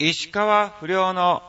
石川不良の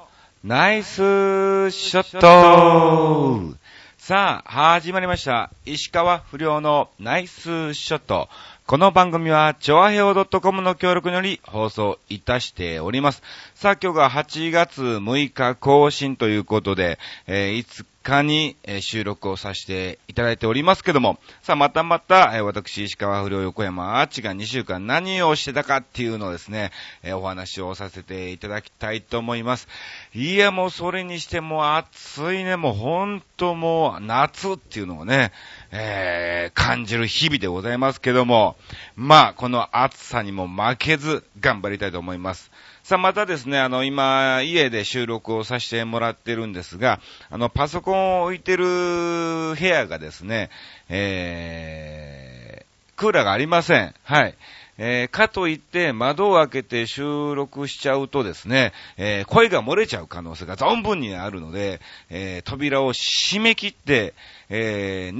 ナイスショットさあ、始まりました。石川不良のナイスショット。この番組は、チョアヘオ .com の協力により放送いたしております。さあ、今日が8月6日更新ということで、えー、5日に、え収録をさせていただいておりますけども、さあ、またまた、え私、石川不良横山アーチが2週間何をしてたかっていうのをですね、えお話をさせていただきたいと思います。いや、もうそれにしても暑いね、もうほんともう夏っていうのをね、えー感じる日々でございますけども、まあ、この暑さにも負けず頑張りたいと思います。さあ、またですね、あの、今、家で収録をさせてもらってるんですが、あの、パソコンを置いてる部屋がですね、えー、クーラーがありません。はい。えー、かといって窓を開けて収録しちゃうとですね、えー声が漏れちゃう可能性が存分にあるので、えー扉を閉め切って、えー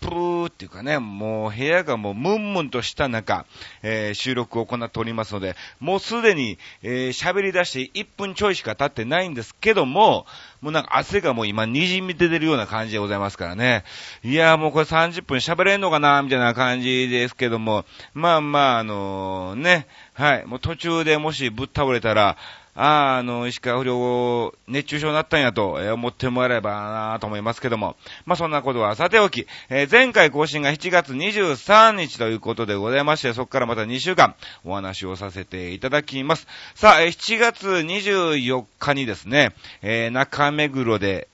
熱風っていうかね、もう部屋がもうムンムンとした中、えー収録を行っておりますので、もうすでにえー喋り出して1分ちょいしか経ってないんですけども、もうなんか汗がもう今滲み出てるような感じでございますからね。いやーもうこれ30分喋れんのかなみたいな感じですけども、まあまああのね、はい、もう途中でもしぶっ倒れたら、ああ、の、石川不良、熱中症になったんやと、え思ってもらえればなと思いますけども。まあ、そんなことはさておき、えー前回更新が7月23日ということでございまして、そこからまた2週間お話をさせていただきます。さあ、えー7月24日にですね、えー中目黒で、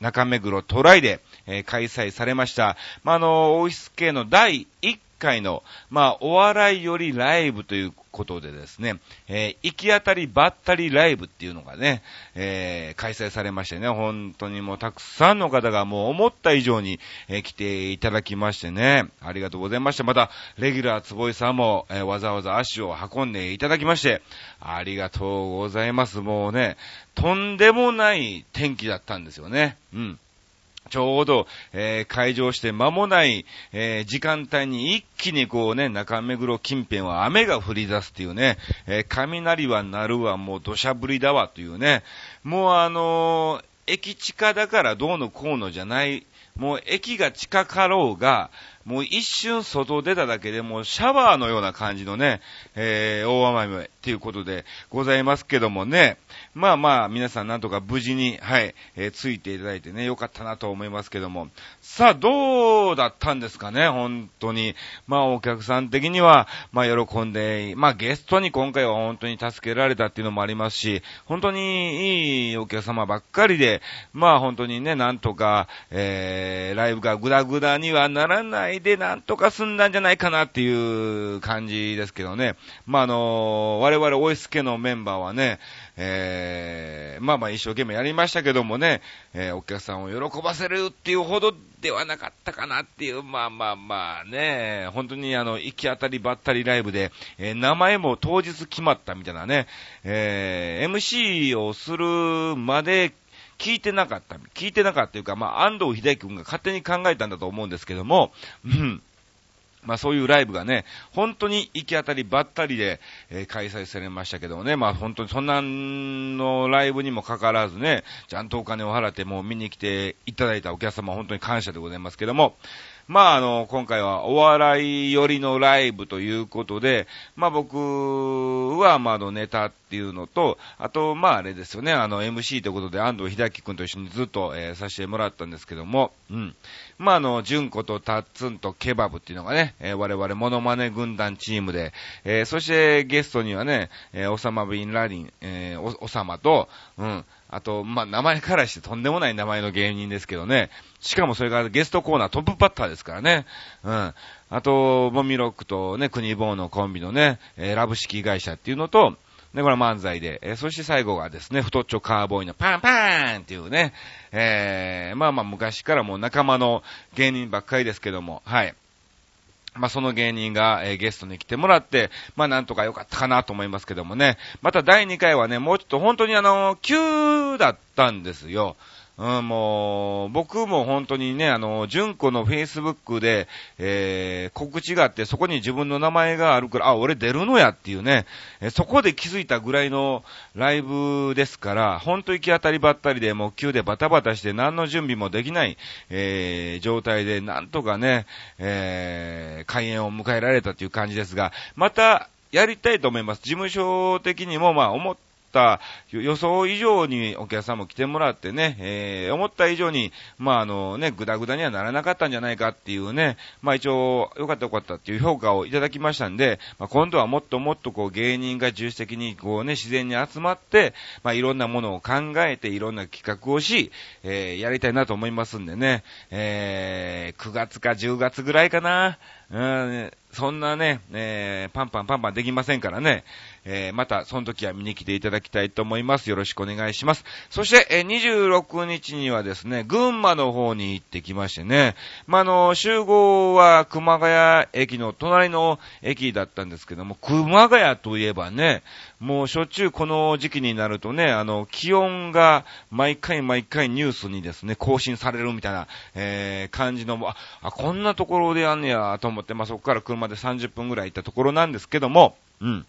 中目黒トライで、え開催されました。まあ、あの、オフィス系の第1回の、まあ、お笑いよりライブということでですね、えー行き当たりばったりライブっていうのがね、えー開催されましてね、本当にもうたくさんの方がもう思った以上に、えー来ていただきましてね、ありがとうございました。また、レギュラー坪井さんも、えわざわざ足を運んでいただきまして、ありがとうございます。もうね、とんでもない天気だったんですよね。うん。ちょうど、えー開場して間もない、えー時間帯に一気にこうね、中目黒近辺は雨が降り出すっていうね、えー雷は鳴るわ、もう土砂降りだわというね、もうあのー駅地下だからどうのこうのじゃない、もう駅が近かろうが、もう一瞬外出ただけでもうシャワーのような感じのね、えー、大雨っていうことでございますけどもね、まあまあ皆さんなんとか無事に、はい、えーついていただいてね、よかったなと思いますけども、さあどうだったんですかね、本当に。まあお客さん的には、まあ喜んで、まあゲストに今回は本当に助けられたっていうのもありますし、本当にいいお客様ばっかりで、まあ本当にね、なんとか、えー、ライブがグダグダにはならないで、なんとか済んだんじゃないかなっていう感じですけどね。まああの我々オイスケのメンバーはね、えー、まあまあ一生懸命やりましたけどもね、えー、お客さんを喜ばせるっていうほどではなかったかなっていう、まあまあまあね、本当にあの、行き当たりばったりライブで、えー名前も当日決まったみたいなね、えー MC をするまで聞いてなかった、聞いてなかったというか、まあ安藤秀樹君が勝手に考えたんだと思うんですけども、うん。まあそういうライブがね、本当に行き当たりばったりで、えー開催されましたけどもね、まあ本当にそんなのライブにもかかわらずね、ちゃんとお金を払ってもう見に来ていただいたお客様本当に感謝でございますけども、まああの、今回はお笑い寄りのライブということで、まあ僕はまあのネタっていうのと、あとまああれですよね、あの MC ということで安藤秀樹君と一緒にずっと、えーさせてもらったんですけども、うん。まああの、純子とタッツンとケバブっていうのがね、えー我々モノマネ軍団チームで、えーそしてゲストにはね、えーオサマビンラリン、えーお、おさまと、うん、あと、まあ、名前からしてとんでもない名前の芸人ですけどね。しかもそれがゲストコーナートップバッターですからね。うん。あと、モミロックとね、国ボーのコンビのね、えーラブ式会社っていうのと、ね、これは漫才で、えーそして最後がですね、太っちょカーボーイのパンパーンっていうね、えーまあまあ昔からもう仲間の芸人ばっかりですけども、はい。まあ、その芸人が、えーゲストに来てもらって、まあ、なんとか良かったかなと思いますけどもね。また第2回はね、もうちょっと本当にあの、急だったんですよ。うん、もう、僕も本当にね、あの、純子のフェイスブックで、えー、告知があって、そこに自分の名前があるから、あ、俺出るのやっていうね、えそこで気づいたぐらいのライブですから、本当行き当たりばったりで、もう急でバタバタして何の準備もできない、えー、状態で、なんとかね、えー、開演を迎えられたという感じですが、また、やりたいと思います。事務所的にも、まあ、思っった予想以上にお客さんも来てもらってね、えー、思った以上に、まああのね、ぐだぐだにはならなかったんじゃないかっていうね、まあ一応、よかったよかったっていう評価をいただきましたんで、まあ今度はもっともっとこう芸人が重視的にこうね、自然に集まって、まあいろんなものを考えていろんな企画をし、えー、やりたいなと思いますんでね、えー、9月か10月ぐらいかな、うん、そんなね、えー、パンパンパンパンできませんからね、えー、また、その時は見に来ていただきたいと思います。よろしくお願いします。そして、えー、26日にはですね、群馬の方に行ってきましてね、まあ、の、集合は熊谷駅の隣の駅だったんですけども、熊谷といえばね、もうしょっちゅうこの時期になるとね、あの、気温が毎回毎回ニュースにですね、更新されるみたいな、えー、感じの、あ、あこんなところでやんねやと思って、まあ、そこから車で30分ぐらい行ったところなんですけども、うん。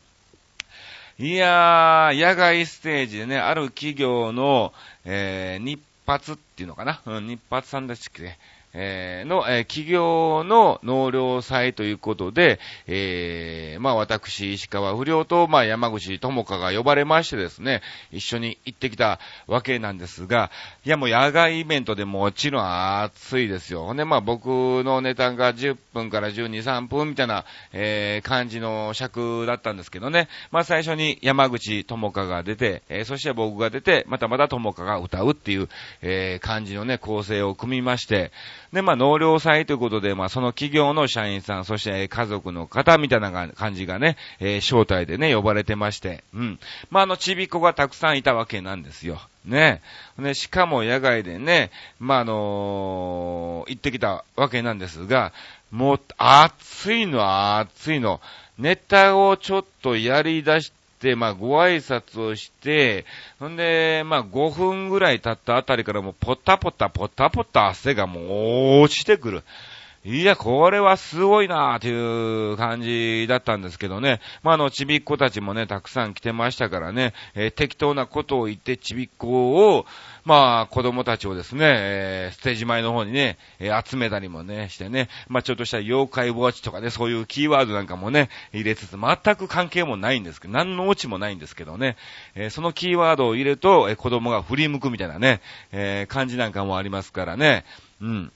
いやー、野外ステージでね、ある企業の、えー、日発っていうのかな？うん、日発さんだっけ？えー、の、えー、企業の納涼祭ということで、えー、まあ私、石川不良と、まあ山口智香が呼ばれましてですね、一緒に行ってきたわけなんですが、いやもう野外イベントでもちろん暑いですよ。ほんでまあ僕のネタが10分から12、3分みたいな、えー、感じの尺だったんですけどね、まあ最初に山口智香が出て、えー、そして僕が出て、またまた智香が歌うっていう、えー、感じのね、構成を組みまして、で、まあ、納涼祭ということで、まあ、その企業の社員さん、そして家族の方みたいな感じがね、えー、招待でね、呼ばれてまして、うん。まあ、あの、ちびっ子がたくさんいたわけなんですよ。ね。ね、しかも野外でね、まあ、あのー、行ってきたわけなんですが、もう、暑いのは暑いの。ネタをちょっとやり出し、まあ、ご挨拶をして、ほんで、まあ、5分ぐらい経ったあたりからもう、ポタポタ、ポタポタ汗がもう落ちてくる。いや、これはすごいなーという感じだったんですけどね。まあ、あの、ちびっ子たちもね、たくさん来てましたからね、えー、適当なことを言って、ちびっ子を、まあ、子供たちをですね、えー、ステージ前の方にね、えー、集めたりもね、してね、まあ、ちょっとした妖怪ウォッチとかね、そういうキーワードなんかもね、入れつつ、全く関係もないんですけど、何のオチもないんですけどね、え、そのキーワードを入れると、え、子供が振り向くみたいなね、え、感じなんかもありますからね、うん。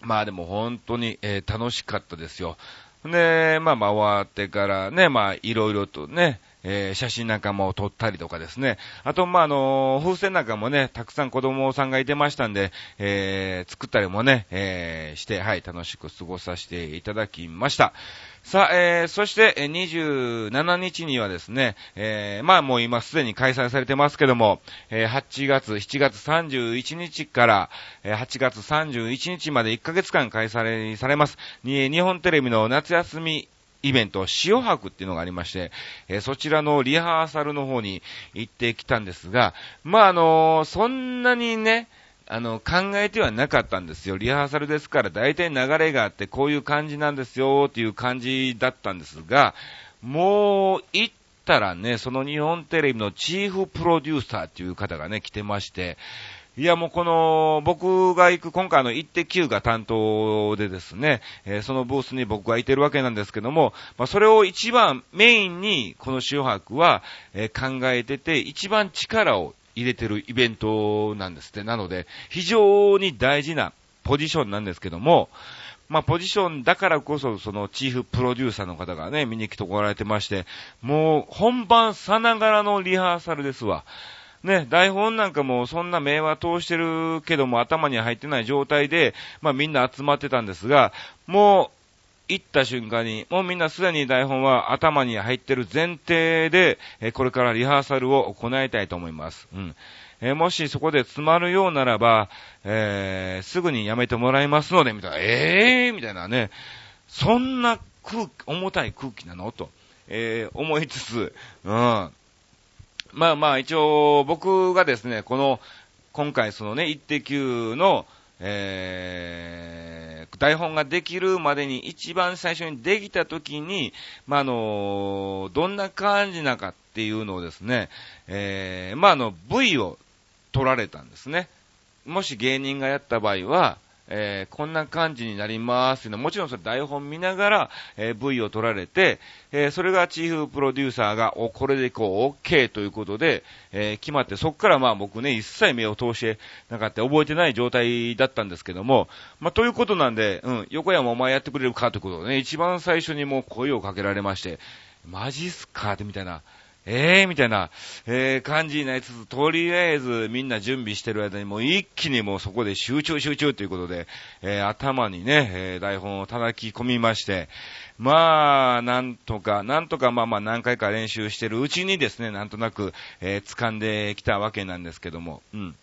まあでも本当に、えー、楽しかったですよ。で、まあ回ってからね、まあいろいろとね、えー、写真なんかも撮ったりとかですね。あと、まあ、あのー、風船なんかもね、たくさん子供さんがいてましたんで、えー、作ったりもね、えして、はい、楽しく過ごさせていただきました。さあ、えー、そして、27日にはですね、えー、まあもう今すでに開催されてますけども、えー、8月、7月31日から、えー、8月31日まで1ヶ月間開催されます。に日本テレビの夏休みイベント、塩博っていうのがありまして、えー、そちらのリハーサルの方に行ってきたんですが、まあ、あのー、そんなにね、あの、考えてはなかったんですよ。リハーサルですから、大体流れがあって、こういう感じなんですよ、っていう感じだったんですが、もう、行ったらね、その日本テレビのチーフプロデューサーっていう方がね、来てまして、いや、もうこの、僕が行く、今回のイッテ Q が担当でですね、えー、そのブースに僕がいてるわけなんですけども、まあ、それを一番メインに、この塩博は、えー、考えてて、一番力を入れてるイベントなんですって。なので、非常に大事なポジションなんですけども、まあ、ポジションだからこそ、そのチーフプロデューサーの方がね、見に来てこられてまして、もう本番さながらのリハーサルですわ。ね、台本なんかもそんな名は通してるけども頭に入ってない状態で、まあみんな集まってたんですが、もう行った瞬間に、もうみんなすでに台本は頭に入ってる前提で、えこれからリハーサルを行いたいと思います。うん。えもしそこで詰まるようならば、えー、すぐにやめてもらいますので、みたいな、ええー、みたいなね、そんな空気、重たい空気なの？と、えー、思いつつ、うん。まあまあ一応僕がですね、この今回そのね、一滴の、えー、台本ができるまでに一番最初にできた時に、まあ、あの、どんな感じなかっていうのをですね、えー、まあ、あの、V を取られたんですね。もし芸人がやった場合は、えー、こんな感じになります、もちろんそれ台本見ながら、えー、V を取られて、えー、それがチーフプロデューサーが、お、これでこう、OK ということで、え決まって、そっからまあ僕ね、一切目を通してなかった覚えてない状態だったんですけども、まあということなんで、うん、横山お前やってくれるかということでね、一番最初にもう声をかけられまして、マジっすかってみたいな、ええー、みたいな、えー、感じになりつつ、とりあえずみんな準備してる間にもう一気にもうそこで集中集中ということで、えー、頭にね、えー、台本を叩き込みまして、まあ、なんとか、なんとかまあまあ何回か練習してるうちにですね、なんとなく、えー、掴んできたわけなんですけども、うん。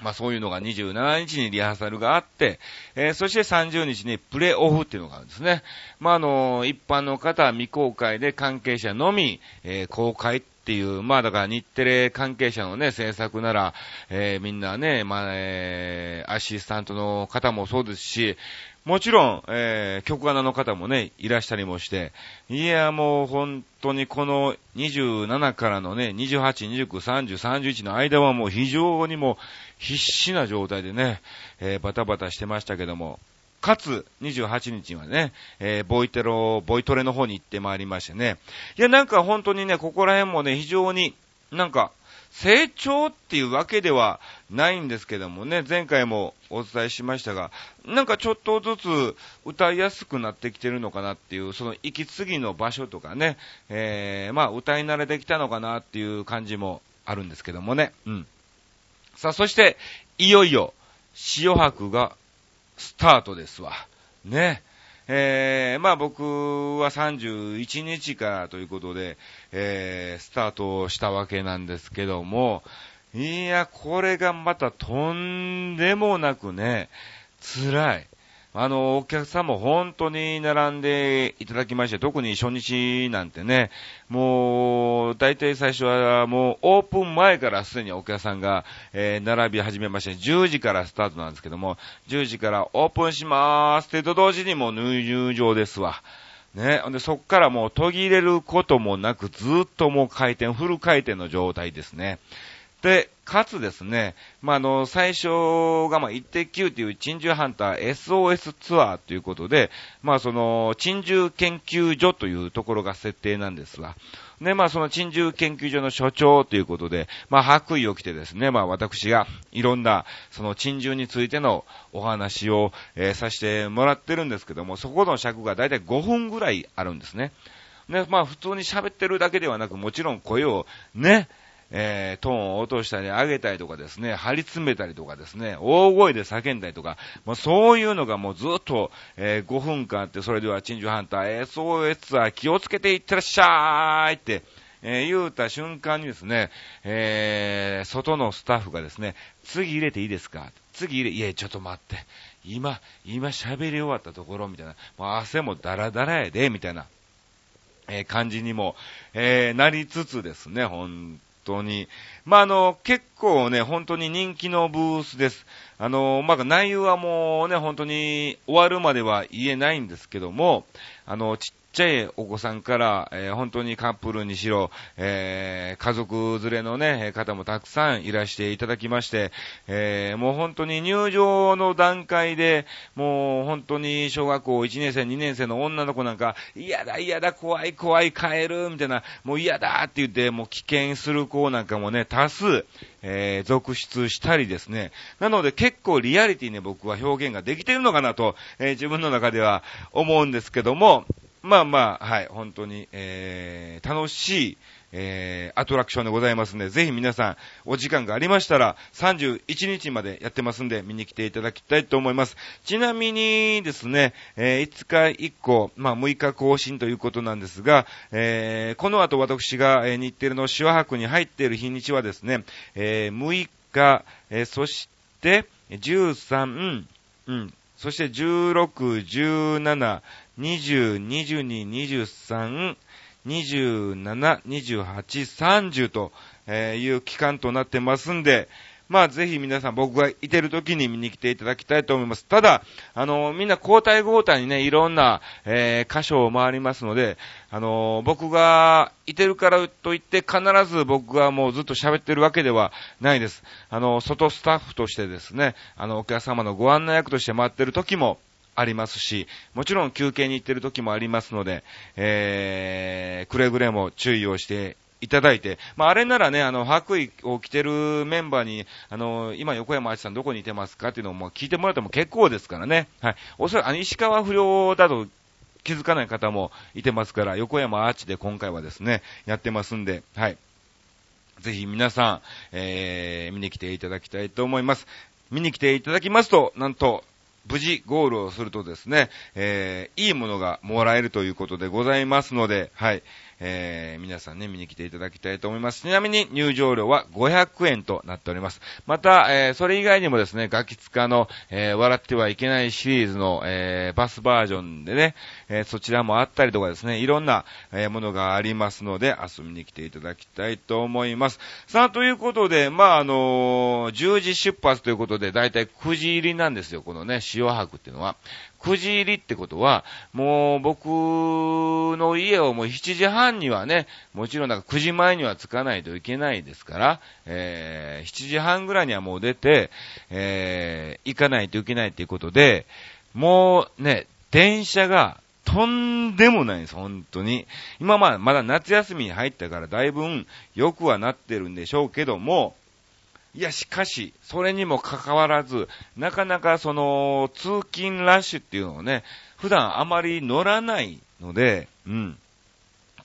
まあそういうのが27日にリハーサルがあって、えー、そして30日にプレイオフっていうのがあるんですね。まああの、一般の方は未公開で関係者のみ、えー、公開っていう、まあだから日テレ関係者のね、制作なら、え、みんなね、まあ、え、アシスタントの方もそうですし、もちろん、え、曲穴の方もね、いらしたりもして、いや、もう本当にこの27からのね、28、29、30、31の間はもう非常にも必死な状態でね、えー、バタバタしてましたけども、かつ、28日はね、えー、ボイテロ、ボイトレの方に行ってまいりましてね。いや、なんか本当にね、ここら辺もね、非常になんか、成長っていうわけではないんですけどもね、前回もお伝えしましたが、なんかちょっとずつ歌いやすくなってきてるのかなっていう、その息継ぎの場所とかね、えー、まあ歌い慣れてきたのかなっていう感じもあるんですけどもね、うん。さあ、そして、いよいよ、塩白がスタートですわ。ね。えー、まあ僕は31日からということで、えー、スタートしたわけなんですけども、いや、これがまたとんでもなくね、辛い。あの、お客さんも本当に並んでいただきまして、特に初日なんてね、もう、大体最初はもうオープン前からすでにお客さんが、えー、並び始めまして、10時からスタートなんですけども、10時からオープンしまーすってと同時にもう入場ですわ。ね。で、そっからもう途切れることもなく、ずっともう回転、フル回転の状態ですね。で、かつですね、まあ、の、最初が、ま、一滴9っていう珍獣ハンター SOS ツアーということで、まあ、その、珍獣研究所というところが設定なんですが、で、まあ、その珍獣研究所の所長ということで、まあ、白衣を着てですね、まあ、私がいろんな、その珍獣についてのお話を、えー、させてもらってるんですけども、そこの尺がだいたい5分ぐらいあるんですね。で、まあ、普通に喋ってるだけではなく、もちろん声をね、えー、トーンを落としたり上げたりとかですね、張り詰めたりとかですね、大声で叫んだりとか、もうそういうのがもうずっと、えー、5分間あって、それでは珍獣ハンター SOS は気をつけていってらっしゃーいって、えー、言うた瞬間にですね、えー、外のスタッフがですね、次入れていいですか？次入れ、いや、ちょっと待って。今、今喋り終わったところ、みたいな。もう汗もダラダラやで、みたいな、えー、感じにも、えー、なりつつですね、ほん当に。まあ、あの、結構ね、本当に人気のブースです。あの、まあ、内容はもうね、本当に終わるまでは言えないんですけども、あの、ちっちゃいお子さんから、えー、本当にカップルにしろ、えー、家族連れのね、方もたくさんいらしていただきまして、えー、もう本当に入場の段階で、もう本当に小学校1年生、2年生の女の子なんか、嫌だ嫌だ、怖い怖い、帰る、みたいな、もう嫌だって言って、もう危険する子なんかもね、多数、えー、続出したりですね。なので結構リアリティね、僕は表現ができてるのかなと、えー、自分の中では思うんですけども、まあまあ、はい、本当に、えー、楽しい、えー、アトラクションでございますんで、ぜひ皆さん、お時間がありましたら、31日までやってますんで、見に来ていただきたいと思います。ちなみにですね、えー、5日以降、まあ6日更新ということなんですが、えー、この後私が、えー、日テレの手話博に入っている日にちはですね、えー、6日、えー、そして、13、うん、そして16、17、20、22、23、27、28、30という期間となってますんで、まあぜひ皆さん僕がいてる時に見に来ていただきたいと思います。ただ、あの、みんな交代交代にね、いろんな、えー、箇所を回りますので、あの、僕がいてるからといって必ず僕がもうずっと喋ってるわけではないです。あの、外スタッフとしてですね、あの、お客様のご案内役として待ってる時も、ありますし、もちろん休憩に行ってる時もありますので、えー、くれぐれも注意をしていただいて、まあ、あれならね、あの、白衣を着てるメンバーに、あの、今横山あちさんどこにいてますかっていうのをもう聞いてもらっても結構ですからね。はい。おそらく、あの、石川不良だと気づかない方もいてますから、横山アーチで今回はですね、やってますんで、はい。ぜひ皆さん、えー、見に来ていただきたいと思います。見に来ていただきますと、なんと、無事ゴールをするとですね、えー、いいものがもらえるということでございますので、はい。えー、皆さんね、見に来ていただきたいと思います。ちなみに入場料は500円となっております。また、えー、それ以外にもですね、ガキツカの、えー、笑ってはいけないシリーズの、えー、バスバージョンでね、えー、そちらもあったりとかですね、いろんな、えー、ものがありますので、遊びに来ていただきたいと思います。さあ、ということで、まあ、あの、10時出発ということで、だいたい9時入りなんですよ、このね、塩博っていうのは。9時入りってことは、もう僕の家をもう7時半にはね、もちろんなんか9時前には着かないといけないですから、えー、7時半ぐらいにはもう出て、えー、行かないといけないっていうことで、もうね、電車がとんでもないです、本当に。今まあ、まだ夏休みに入ったからだいぶ良くはなってるんでしょうけども、いや、しかし、それにもかかわらず、なかなかその、通勤ラッシュっていうのをね、普段あまり乗らないので、うん。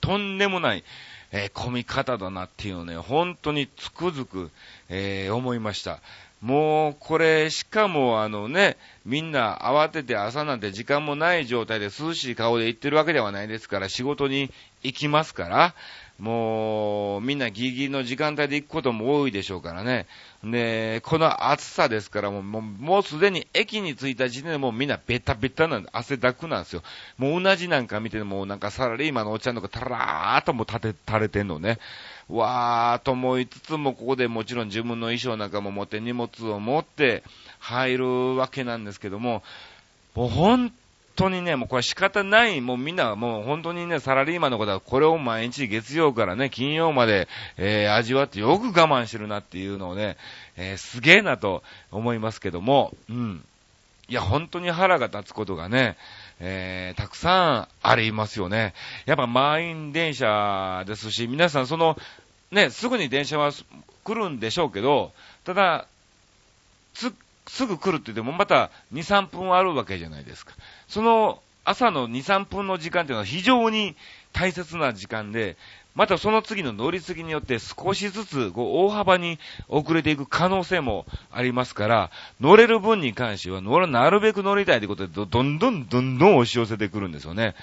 とんでもない、えー、混み方だなっていうのをね、本当につくづく、えー、思いました。もう、これ、しかもあのね、みんな慌てて朝なんて時間もない状態で涼しい顔で行ってるわけではないですから、仕事に行きますから、もう、みんなギリギリの時間帯で行くことも多いでしょうからね。で、この暑さですからもう、もうもうすでに駅に着いた時点でもうみんなベタベタなんで、汗だくなんですよ。もう同じなんか見てもうなんかサラリーマンのおっちゃんとかタラーっともう立て、垂れてんのね。わーと思いつつも、ここでもちろん自分の衣装なんかも持って荷物を持って入るわけなんですけども、もう本当にね、もうこれ仕方ない、もうみんなもう本当にね、サラリーマンのことはこれを毎日月曜からね、金曜まで、えー、味わってよく我慢してるなっていうのをね、えー、すげえなと思いますけども、うん。いや、本当に腹が立つことがね、えー、たくさんありますよね。やっぱ満員電車ですし、皆さんその、ね、すぐに電車は来るんでしょうけど、ただ、つ、すぐ来るって言ってもまた2、3分あるわけじゃないですか。その朝の2、3分の時間っていうのは非常に大切な時間で、またその次の乗り継ぎによって少しずつこう大幅に遅れていく可能性もありますから、乗れる分に関しては乗る、なるべく乗りたいということでど、どんどんどんどん押し寄せてくるんですよね。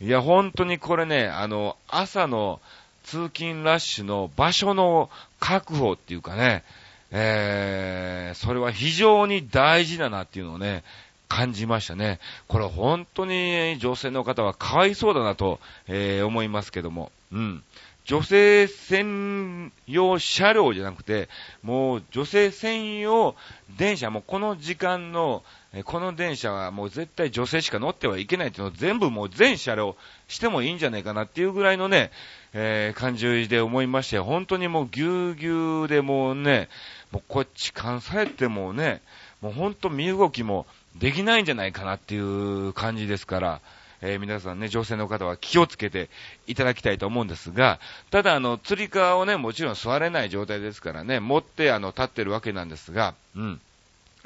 いや、本当にこれね、あの、朝の通勤ラッシュの場所の確保っていうかね、えー、それは非常に大事だなっていうのをね、感じましたね。これ本当に女性の方はかわいそうだなと、えー、思いますけども。うん。女性専用車両じゃなくて、もう女性専用電車、もうこの時間の、この電車はもう絶対女性しか乗ってはいけないっていうのを全部もう全車両してもいいんじゃないかなっていうぐらいのね、えー、感じで思いまして、本当にもうぎゅうぎゅうでもうね、もうこっち関西ってもね、もうほんと身動きもできないんじゃないかなっていう感じですから、えー、皆さんね、女性の方は気をつけていただきたいと思うんですが、ただあの、釣り革をね、もちろん座れない状態ですからね、持ってあの、立ってるわけなんですが、うん。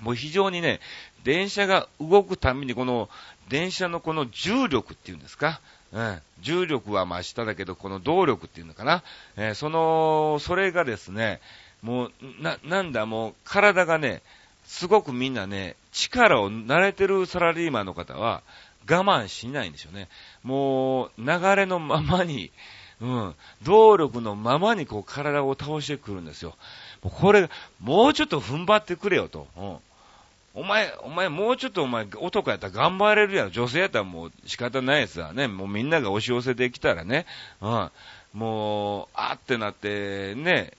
もう非常にね、電車が動くためにこの、電車のこの重力っていうんですか、うん、重力は真下だけど、この動力っていうのかな、えー、その、それがですね、もう、な、なんだ、もう、体がね、すごくみんなね、力を慣れてるサラリーマンの方は、我慢しないんでしょうね。もう、流れのままに、うん、動力のままにこう体を倒してくるんですよ。もうこれ、もうちょっと踏ん張ってくれよと。うん。お前、お前もうちょっとお前男やったら頑張れるやろ。女性やったらもう仕方ないですわね。もうみんなが押し寄せてきたらね。うん。もう、あってなって、ね、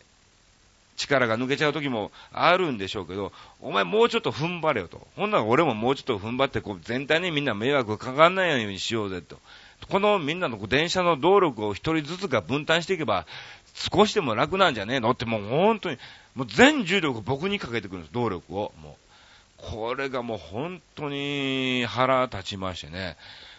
力が抜けちゃう時もあるんでしょうけど、お前もうちょっと踏ん張れよと。ほんなら俺ももうちょっと踏ん張って、こう全体にみんな迷惑かかんないようにしようぜと。このみんなの電車の動力を一人ずつが分担していけば、少しでも楽なんじゃねえの？ってもう本当に、もう全重力僕にかけてくるんです、動力を。もう。これがもう本当に腹立ちましてね。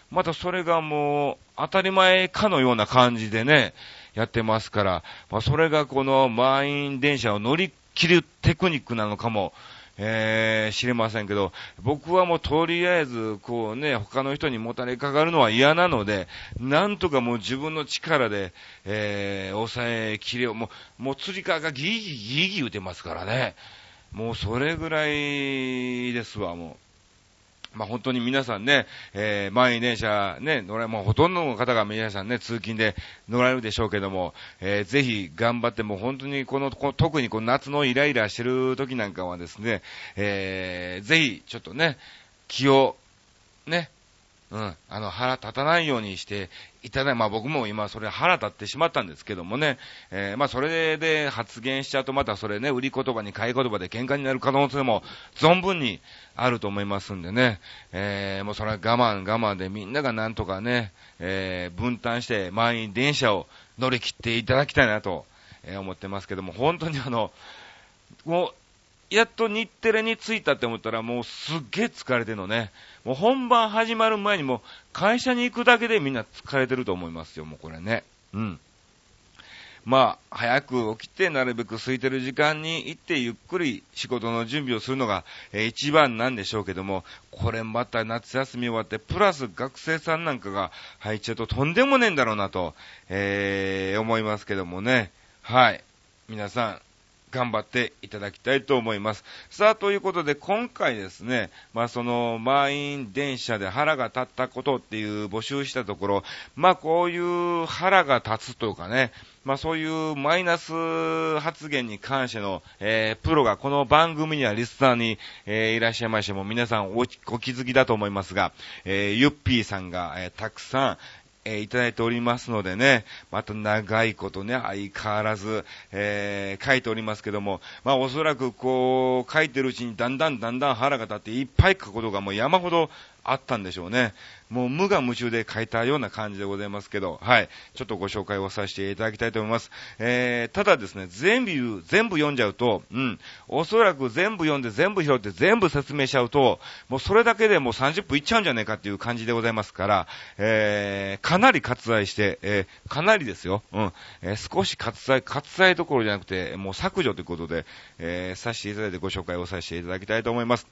またそれがもう当たり前かのような感じでね、やってますから、まあ、それがこの満員電車を乗り切るテクニックなのかも、えー、知れませんけど、僕はもうとりあえず、こうね、他の人にもたれかかるのは嫌なので、なんとかもう自分の力で、えー、抑えきれよう。もう、もう釣り革がギーギーギーギー言うてますからね。もうそれぐらいですわ、もう。まあ、本当に皆さんね、えー、満員電車ね、乗ら、もうほとんどの方が皆さんね、通勤で乗られるでしょうけども、えー、ぜひ頑張って、もう本当にこの、こ特にこの夏のイライラしてる時なんかはですね、えー、ぜひちょっとね、気を、ね、うん、あの、腹立たないようにしていただまあ僕も今それ腹立ってしまったんですけどもね、えー、まあそれで発言しちゃうとまたそれね、売り言葉に買い言葉で喧嘩になる可能性も存分にあると思いますんでね、えー、もうそれは我慢我慢でみんながなんとかね、えー、分担して満員電車を乗り切っていただきたいなと、え思ってますけども、本当にあの、もう、やっと日テレに着いたって思ったらもうすっげえ疲れてるのね。もう本番始まる前にも会社に行くだけでみんな疲れてると思いますよ、もうこれね。うん。まあ、早く起きて、なるべく空いてる時間に行って、ゆっくり仕事の準備をするのが、えー、一番なんでしょうけども、これまた夏休み終わって、プラス学生さんなんかが入っちゃうととんでもねえんだろうなと、えー、思いますけどもね。はい。皆さん、頑張っていただきたいと思います。さあ、ということで、今回ですね、まあ、その、満員電車で腹が立ったことっていう募集したところ、まあ、こういう腹が立つというかね、まあ、そういうマイナス発言に関しての、えー、プロがこの番組にはリスナーに、えー、いらっしゃいましても、皆さんおお気づきだと思いますが、えー、ゆっぴーさんが、えたくさん、え、いただいておりますのでね、また長いことね、相変わらず、えー、書いておりますけども、まあおそらくこう、書いてるうちにだんだんだんだん腹が立っていっぱい書くことがもう山ほどあったんでしょうね。もう無我夢中で書いたような感じでございますけど、はい。ちょっとご紹介をさせていただきたいと思います。えー、ただですね、全部、全部読んじゃうと、うん、おそらく全部読んで全部拾って全部説明しちゃうと、もうそれだけでもう30分いっちゃうんじゃないかっていう感じでございますから、えー、かなり割愛して、えー、かなりですよ、うん、えー、少し割愛、割愛どころじゃなくて、もう削除ということで、えー、させていただいてご紹介をさせていただきたいと思います。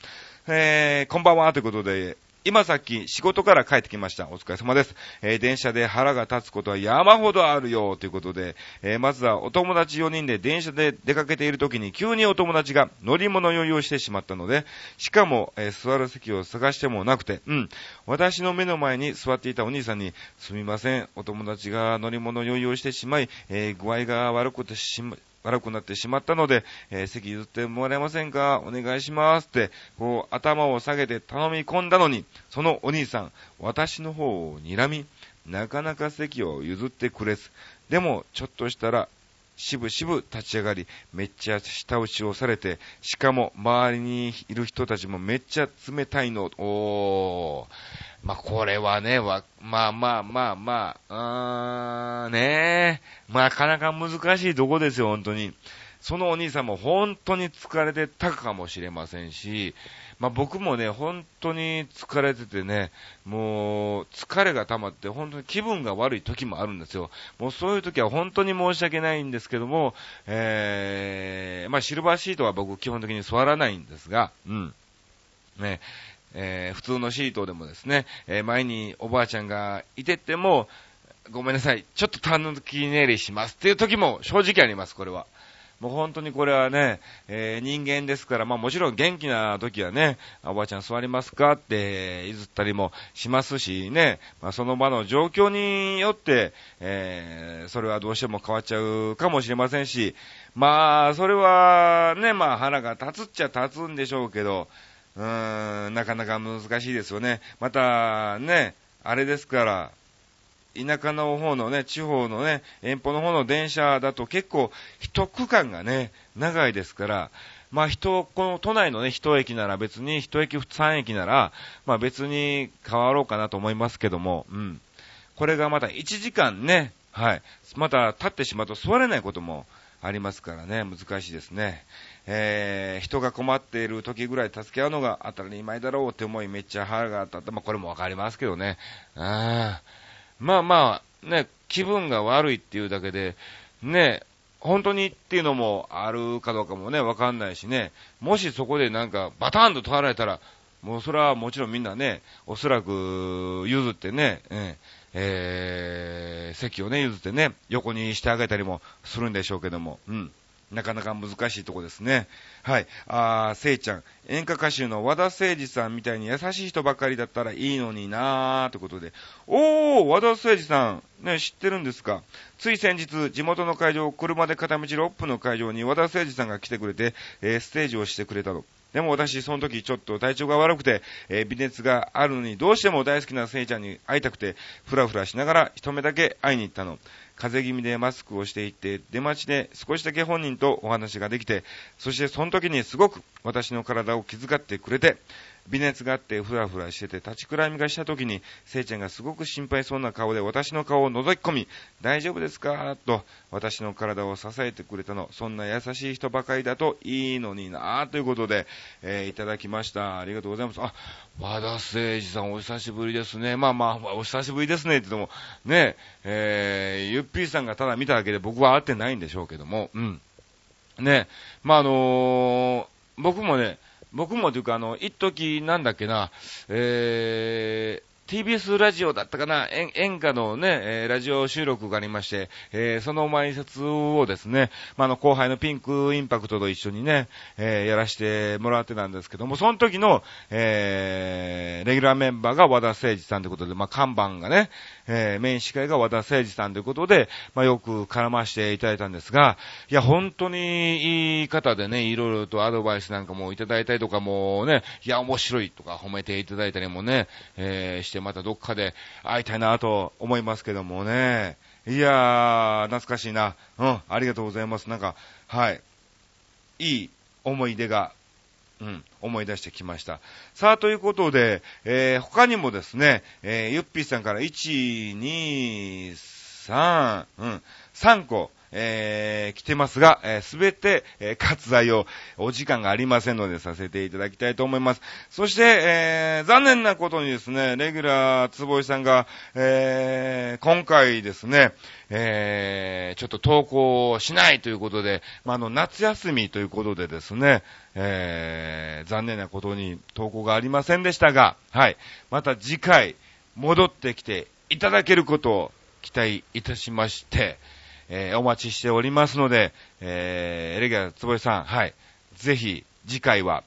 えー、こんばんはということで、今さっき仕事から帰ってきました。お疲れ様です。えー、電車で腹が立つことは山ほどあるよということで、えー、まずはお友達4人で電車で出かけている時に急にお友達が乗り物酔いをしてしまったので、しかも、えー、座る席を探してもなくて、うん、私の目の前に座っていたお兄さんに、すみません、お友達が乗り物酔いをしてしまい、え具合が悪くてしま、悪くなってしまったので、えー、席譲ってもらえませんか？お願いしますって、こう、頭を下げて頼み込んだのに、そのお兄さん、私の方を睨み、なかなか席を譲ってくれず、でも、ちょっとしたら、しぶしぶ立ち上がり、めっちゃ舌打ちをされて、しかも周りにいる人たちもめっちゃ冷たいの、おー。まあ、これはね、わ、まあまあまあまあ、うーん、ねえ、まあなかなか難しいとこですよ、本当に。そのお兄さんも本当に疲れてたかもしれませんし、まあ僕もね、本当に疲れててね、もう疲れが溜まって本当に気分が悪い時もあるんですよ。もうそういう時は本当に申し訳ないんですけども、えー、まあシルバーシートは僕基本的に座らないんですが、うん。ね、えー、普通のシートでもですね、えー、前におばあちゃんがいてても、ごめんなさい、ちょっとたぬき寝りしますっていう時も正直あります、これは。もう本当にこれはね、えー、人間ですから、まあもちろん元気な時はね、おばあちゃん座りますかって譲ったりもしますしね、まあその場の状況によって、えー、それはどうしても変わっちゃうかもしれませんし、まあそれはね、まあ腹が立つっちゃ立つんでしょうけど、なかなか難しいですよね。また、ね、あれですから、田舎の方のね、地方のね、遠方の方の電車だと結構一区間がね、長いですから、まあ人、この都内のね、一駅なら別に、一駅三駅なら、まあ別に変わろうかなと思いますけども、うん。これがまた1時間ね、はい。また立ってしまうと座れないこともありますからね、難しいですね。えー、人が困っている時ぐらい助け合うのが当たり前だろうって思いめっちゃ腹が立った。まあこれもわかりますけどね。あまあまあ、ね、気分が悪いっていうだけで、ね、本当にっていうのもあるかどうかもね、わかんないしね、もしそこでなんかバタンと取られたら、もうそれはもちろんみんなね、おそらく譲ってね、ええー、席をね、譲ってね、横にしてあげたりもするんでしょうけども、うん。なかなか難しいとこですね。はい。あー、せいちゃん。演歌歌手の和田誠二さんみたいに優しい人ばかりだったらいいのになーってことで。おー、和田誠二さん。ね、知ってるんですか？つい先日、地元の会場、車で片道6分の会場に和田誠二さんが来てくれて、えー、ステージをしてくれたと。でも私、その時ちょっと体調が悪くて、えー、微熱があるのに、どうしても大好きなせいちゃんに会いたくて、ふらふらしながら一目だけ会いに行ったの。風邪気味でマスクをしていて、出待ちで少しだけ本人とお話ができて、そしてその時にすごく私の体を気遣ってくれて、微熱があってふらふらしてて立ちくらみがした時に、せいちゃんがすごく心配そうな顔で私の顔を覗き込み、大丈夫ですか？と私の体を支えてくれたの。そんな優しい人ばかりだといいのになということで、えー、いただきました。ありがとうございます。あ、和田誠二さんお久しぶりですね。まあまあ、お久しぶりですねって言っても、ね、えー、ゆっぴーさんがただ見ただけで僕は会ってないんでしょうけども、うん。ね、まああのー、僕もね、僕もというか、あの、一時なんだっけな、えー、TBS ラジオだったかな、演歌のね、えー、ラジオ収録がありまして、えー、その前説をですね、まあ、の、後輩のピンクインパクトと一緒にね、えー、やらせてもらってたんですけども、その時の、えー、レギュラーメンバーが和田誠二さんということで、まあ、看板がね、えー、メイン司会が和田誠二さんということで、まあ、よく絡ましていただいたんですが、いや、本当にいい方でね、いろいろとアドバイスなんかもいただいたりとかもね、いや、面白いとか褒めていただいたりもね、えー、してまたどっかで会いたいなと思いますけどもね。いやー、懐かしいな。うん、ありがとうございます。なんか、はい。いい思い出がうん、思い出してきました。さあ、ということで、えー、他にもですね、えー、ゆっぴーさんから1、2、3、うん、3個、えー、来てますが、す、え、べ、て、えー、割愛を、お時間がありませんのでさせていただきたいと思います。そして、えー、残念なことにですね、レギュラーつぼいさんが、えー、今回ですね、えー、ちょっと投稿しないということで、まあ、あの、夏休みということでですね、えー、残念なことに投稿がありませんでしたが、はい。また次回、戻ってきていただけることを期待いたしまして、えー、お待ちしておりますので、えー、エレギュラーつぼえさん、はい。ぜひ、次回は、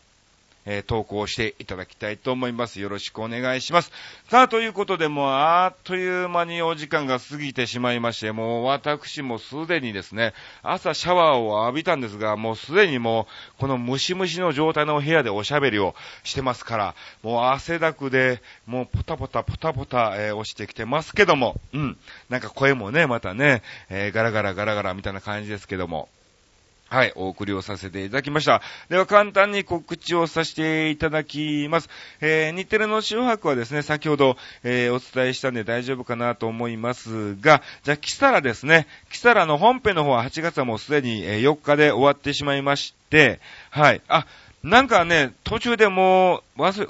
えー、投稿していただきたいと思います。よろしくお願いします。さあ、ということで、もう、あっという間にお時間が過ぎてしまいまして、もう私もすでにですね、朝シャワーを浴びたんですが、もうすでにもう、このムシムシの状態の部屋でおしゃべりをしてますから、もう汗だくで、もうポタポタポタポタ、えー、落ちてきてますけども、うん。なんか声もね、またね、えー、ガラガラガラガラみたいな感じですけども、はい、お送りをさせていただきました。では簡単に告知をさせていただきます。えー、日テレの塩博はですね、先ほど、えー、お伝えしたんで大丈夫かなと思いますが、じゃあ、キサラですね。キサラの本編の方は8月はもうすでに4日で終わってしまいまして、はい。あ、なんかね、途中でもう、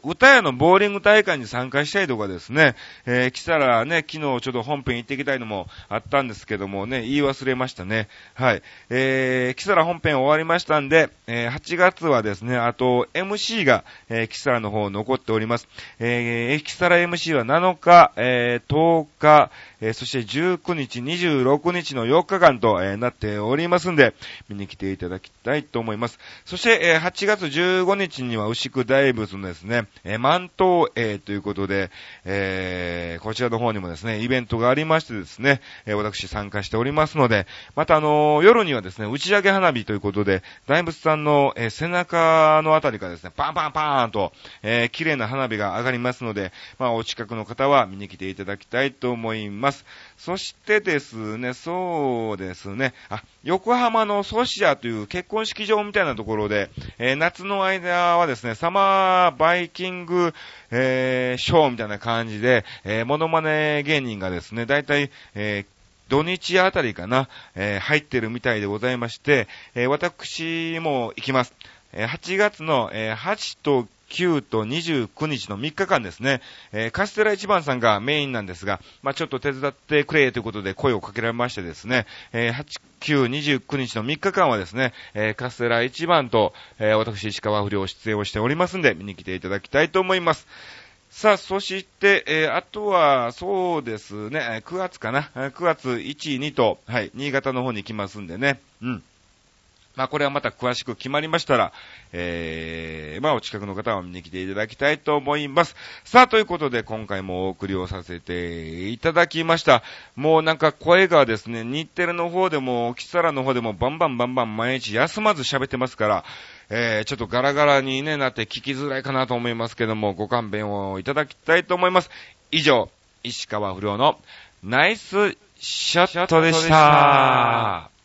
歌屋のボーリング大会に参加したいとかですね、えー、来たらね、昨日ちょっと本編行ってきたいのもあったんですけどもね、言い忘れましたね。はい。えー、キサラ本編終わりましたんで、えー、8月はですね、あと、MC が、えー、キサラの方残っております。えー、キサラ MC は7日、えー、10日、えー、そして19日、26日の4日間と、えー、なっておりますんで、見に来ていただきたいと思います。そして、えー、8月15日には牛久大仏のですですね、えー、万灯営ということで、えー、こちらの方にもですね、イベントがありましてですね、え、私参加しておりますので、またあの、夜にはですね、打ち上げ花火ということで、大仏さんの、え、背中のあたりからですね、パンパンパーンと、えー、綺麗な花火が上がりますので、まあ、お近くの方は見に来ていただきたいと思い。ます。そしてですね、そうですね、あ、横浜のソシアという結婚式場みたいなところで、えー、夏の間はですね、サマーバイキング、えー、ショーみたいな感じで、えー、モノマネ芸人がですね、だいたい、えー、土日あたりかな、えー、入ってるみたいでございまして、えー、私も行きます。えー、8月の、えー、8と9と29日の3日間ですね、えー、カステラ一番さんがメインなんですが、まあ、ちょっと手伝ってくれということで声をかけられましてですね、えー、8、9、29日の3日間はですね、えー、カステラ一番と、えー、私石川不良出演をしておりますんで、見に来ていただきたいと思います。さあ、そして、えー、あとは、そうですね、9月かな。9月1、2と、はい、新潟の方に行きますんでね。うん。まあこれはまた詳しく決まりましたら、えー、まあお近くの方は見に来ていただきたいと思います。さあということで今回もお送りをさせていただきました。もうなんか声がですね、日テレの方でも、キサラの方でもバンバンバンバン毎日休まず喋ってますから、えー、ちょっとガラガラにね、なって聞きづらいかなと思いますけども、ご勘弁をいただきたいと思います。以上、石川不良のナイスショットでした。